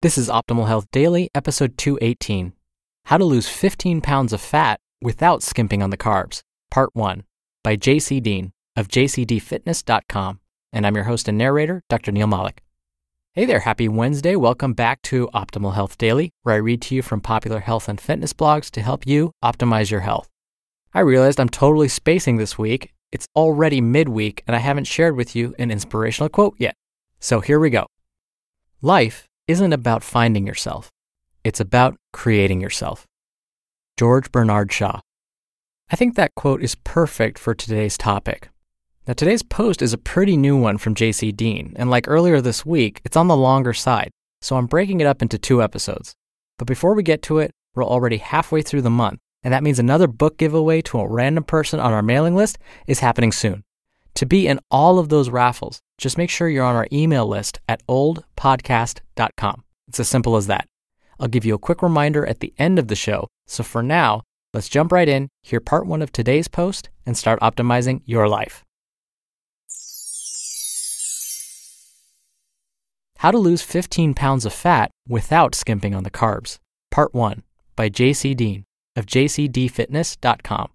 This is Optimal Health Daily, episode 218 How to Lose 15 Pounds of Fat Without Skimping on the Carbs, Part 1, by JC Deen of jcdfitness.com. And I'm your host and narrator, Dr. Neal Malik. Hey there, happy Wednesday. Welcome back to Optimal Health Daily, where I read to you from popular health and fitness blogs to help you optimize your health. I realized I'm totally spacing this week. It's already midweek, and I haven't shared with you an inspirational quote yet. So here we go. Life isn't about finding yourself, it's about creating yourself. George Bernard Shaw. I think that quote is perfect for today's topic. Now, today's post is a pretty new one from JC Deen, and like earlier this week, it's on the longer side, so I'm breaking it up into two episodes. But before we get to it, we're already halfway through the month, and that means another book giveaway to a random person on our mailing list is happening soon. To be in all of those raffles, just make sure you're on our email list at oldpodcast.com. It's as simple as that. I'll give you a quick reminder at the end of the show. So for now, let's jump right in, hear part one of today's post, and start optimizing your life. How to Lose 15 Pounds of Fat Without Skimping on the Carbs, Part 1 by JC Deen of jcdfitness.com.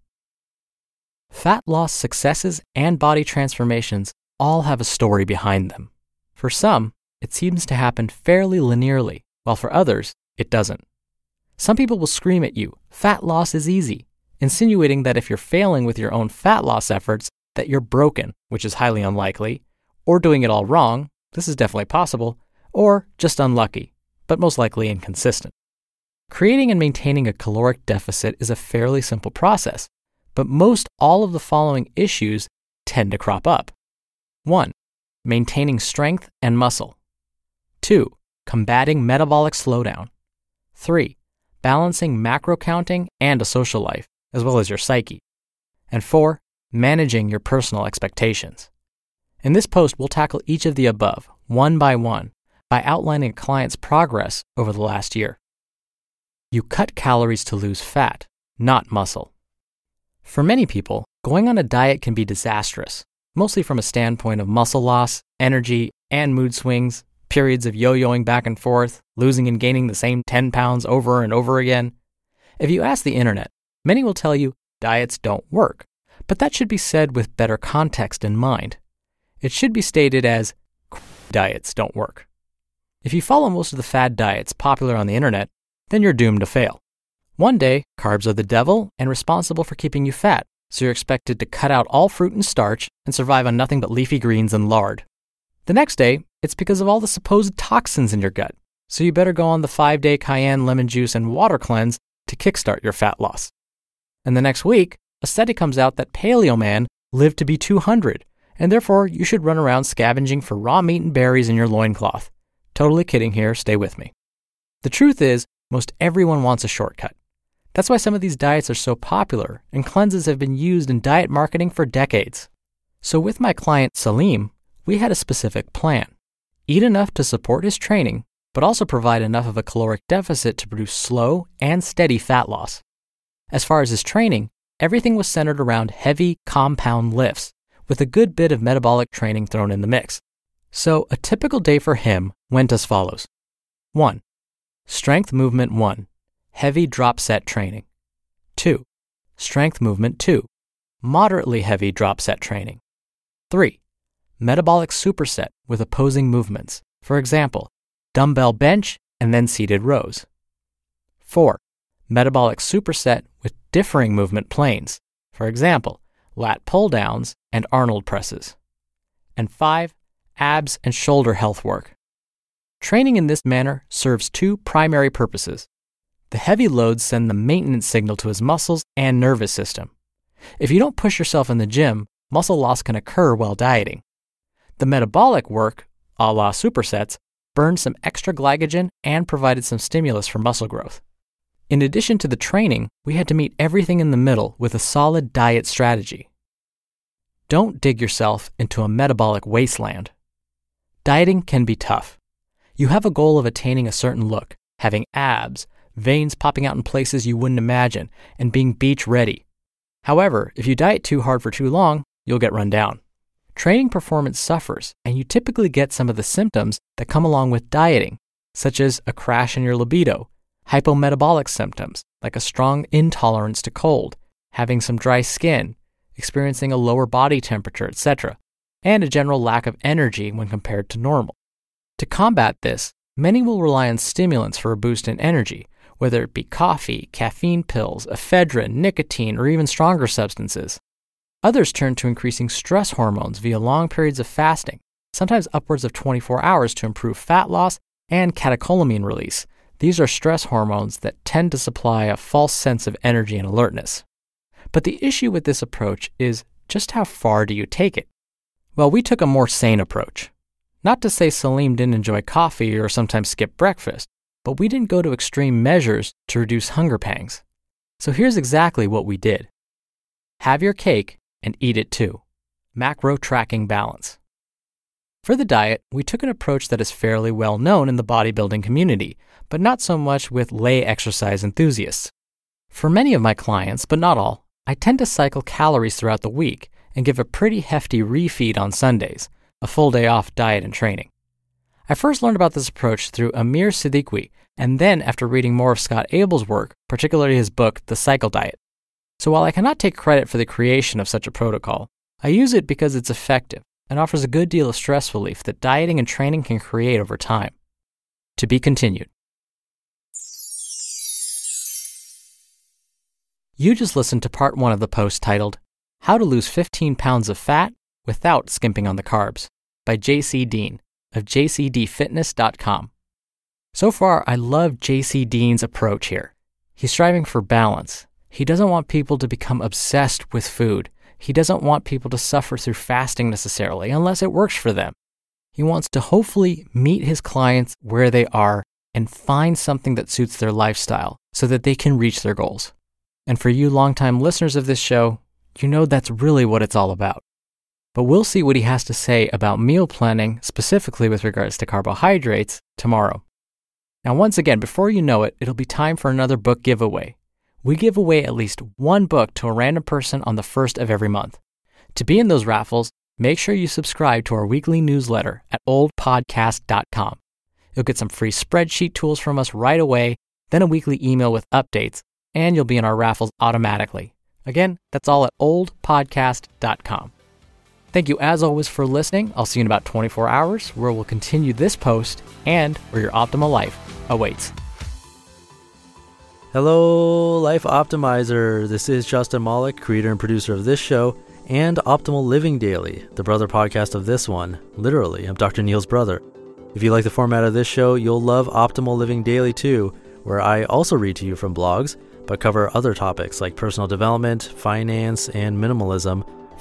Fat loss successes and body transformations all have a story behind them. For some, it seems to happen fairly linearly, while for others, it doesn't. Some people will scream at you, fat loss is easy, insinuating that if you're failing with your own fat loss efforts, that you're broken, which is highly unlikely, or doing it all wrong, this is definitely possible, or just unlucky, but most likely inconsistent. Creating and maintaining a caloric deficit is a fairly simple process, but most all of the following issues tend to crop up. 1. Maintaining strength and muscle. 2. Combating metabolic slowdown. 3. Balancing macro counting and a social life, as well as your psyche. And 4. Managing your personal expectations. In this post, we'll tackle each of the above, one by one, by outlining a client's progress over the last year. You cut calories to lose fat, not muscle. For many people, going on a diet can be disastrous, mostly from a standpoint of muscle loss, energy, and mood swings, periods of yo yoing back and forth, losing and gaining the same 10 pounds over and over again. If you ask the internet, many will tell you diets don't work, but that should be said with better context in mind. It should be stated as diets don't work. If you follow most of the fad diets popular on the internet, then you're doomed to fail. One day, carbs are the devil and responsible for keeping you fat, so you're expected to cut out all fruit and starch and survive on nothing but leafy greens and lard. The next day, it's because of all the supposed toxins in your gut, so you better go on the five day cayenne lemon juice and water cleanse to kickstart your fat loss. And the next week, a study comes out that Paleo Man lived to be 200, and therefore you should run around scavenging for raw meat and berries in your loincloth. Totally kidding here, stay with me. The truth is, most everyone wants a shortcut. That's why some of these diets are so popular, and cleanses have been used in diet marketing for decades. So, with my client Salim, we had a specific plan eat enough to support his training, but also provide enough of a caloric deficit to produce slow and steady fat loss. As far as his training, everything was centered around heavy compound lifts, with a good bit of metabolic training thrown in the mix. So, a typical day for him went as follows 1. Strength Movement 1 heavy drop set training. 2. Strength movement 2, moderately heavy drop set training. 3. Metabolic superset with opposing movements, for example, dumbbell bench and then seated rows. 4. Metabolic superset with differing movement planes, for example, lat pull downs and Arnold presses. And 5. Abs and shoulder health work. Training in this manner serves two primary purposes the heavy loads send the maintenance signal to his muscles and nervous system. If you don't push yourself in the gym, muscle loss can occur while dieting. The metabolic work, a la supersets, burned some extra glycogen and provided some stimulus for muscle growth. In addition to the training, we had to meet everything in the middle with a solid diet strategy. Don't dig yourself into a metabolic wasteland. Dieting can be tough. You have a goal of attaining a certain look, having abs, veins popping out in places you wouldn't imagine, and being beach ready. However, if you diet too hard for too long, you'll get run down. Training performance suffers, and you typically get some of the symptoms that come along with dieting, such as a crash in your libido, hypometabolic symptoms like a strong intolerance to cold, having some dry skin, experiencing a lower body temperature, etc., and a general lack of energy when compared to normal. To combat this, many will rely on stimulants for a boost in energy, whether it be coffee, caffeine pills, ephedrine, nicotine, or even stronger substances. Others turn to increasing stress hormones via long periods of fasting, sometimes upwards of 24 hours to improve fat loss and catecholamine release. These are stress hormones that tend to supply a false sense of energy and alertness. But the issue with this approach is just how far do you take it? Well, we took a more sane approach. Not to say Salim didn't enjoy coffee or sometimes skip breakfast, but we didn't go to extreme measures to reduce hunger pangs. So here's exactly what we did have your cake and eat it too. Macro tracking balance. For the diet, we took an approach that is fairly well known in the bodybuilding community, but not so much with lay exercise enthusiasts. For many of my clients, but not all, I tend to cycle calories throughout the week and give a pretty hefty refeed on Sundays, a full day off diet and training. I first learned about this approach through Amir Siddiqui, and then after reading more of Scott Abel's work, particularly his book, The Cycle Diet. So while I cannot take credit for the creation of such a protocol, I use it because it's effective and offers a good deal of stress relief that dieting and training can create over time. To be continued. You just listened to part one of the post titled, How to Lose 15 Pounds of Fat Without Skimping on the Carbs by JC Deen of jcdfitness.com. So far, I love JC Deen's approach here. He's striving for balance. He doesn't want people to become obsessed with food he doesn't want people to suffer through fasting necessarily unless it works for them. He wants to hopefully meet his clients where they are and find something that suits their lifestyle so that they can reach their goals. And for you longtime listeners of this show, you know that's really what it's all about. But we'll see what he has to say about meal planning, specifically with regards to carbohydrates, tomorrow. Now, once again, before you know it, it'll be time for another book giveaway we give away at least one book to a random person on the first of every month. To be in those raffles, make sure you subscribe to our weekly newsletter at oldpodcast.com. You'll get some free spreadsheet tools from us right away, then a weekly email with updates, and you'll be in our raffles automatically. Again, that's all at oldpodcast.com. Thank you as always for listening. I'll see you in about 24 hours where we'll continue this post and where your optimal life awaits. Hello, Life Optimizer. This is Justin Malik, creator and producer of this show and Optimal Living Daily, the brother podcast of this one. Literally, I'm Dr. Neal's brother. If you like the format of this show, you'll love Optimal Living Daily too, where I also read to you from blogs, but cover other topics like personal development, finance, and minimalism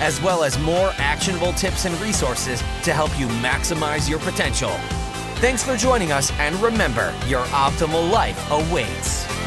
as well as more actionable tips and resources to help you maximize your potential. Thanks for joining us, and remember, your optimal life awaits.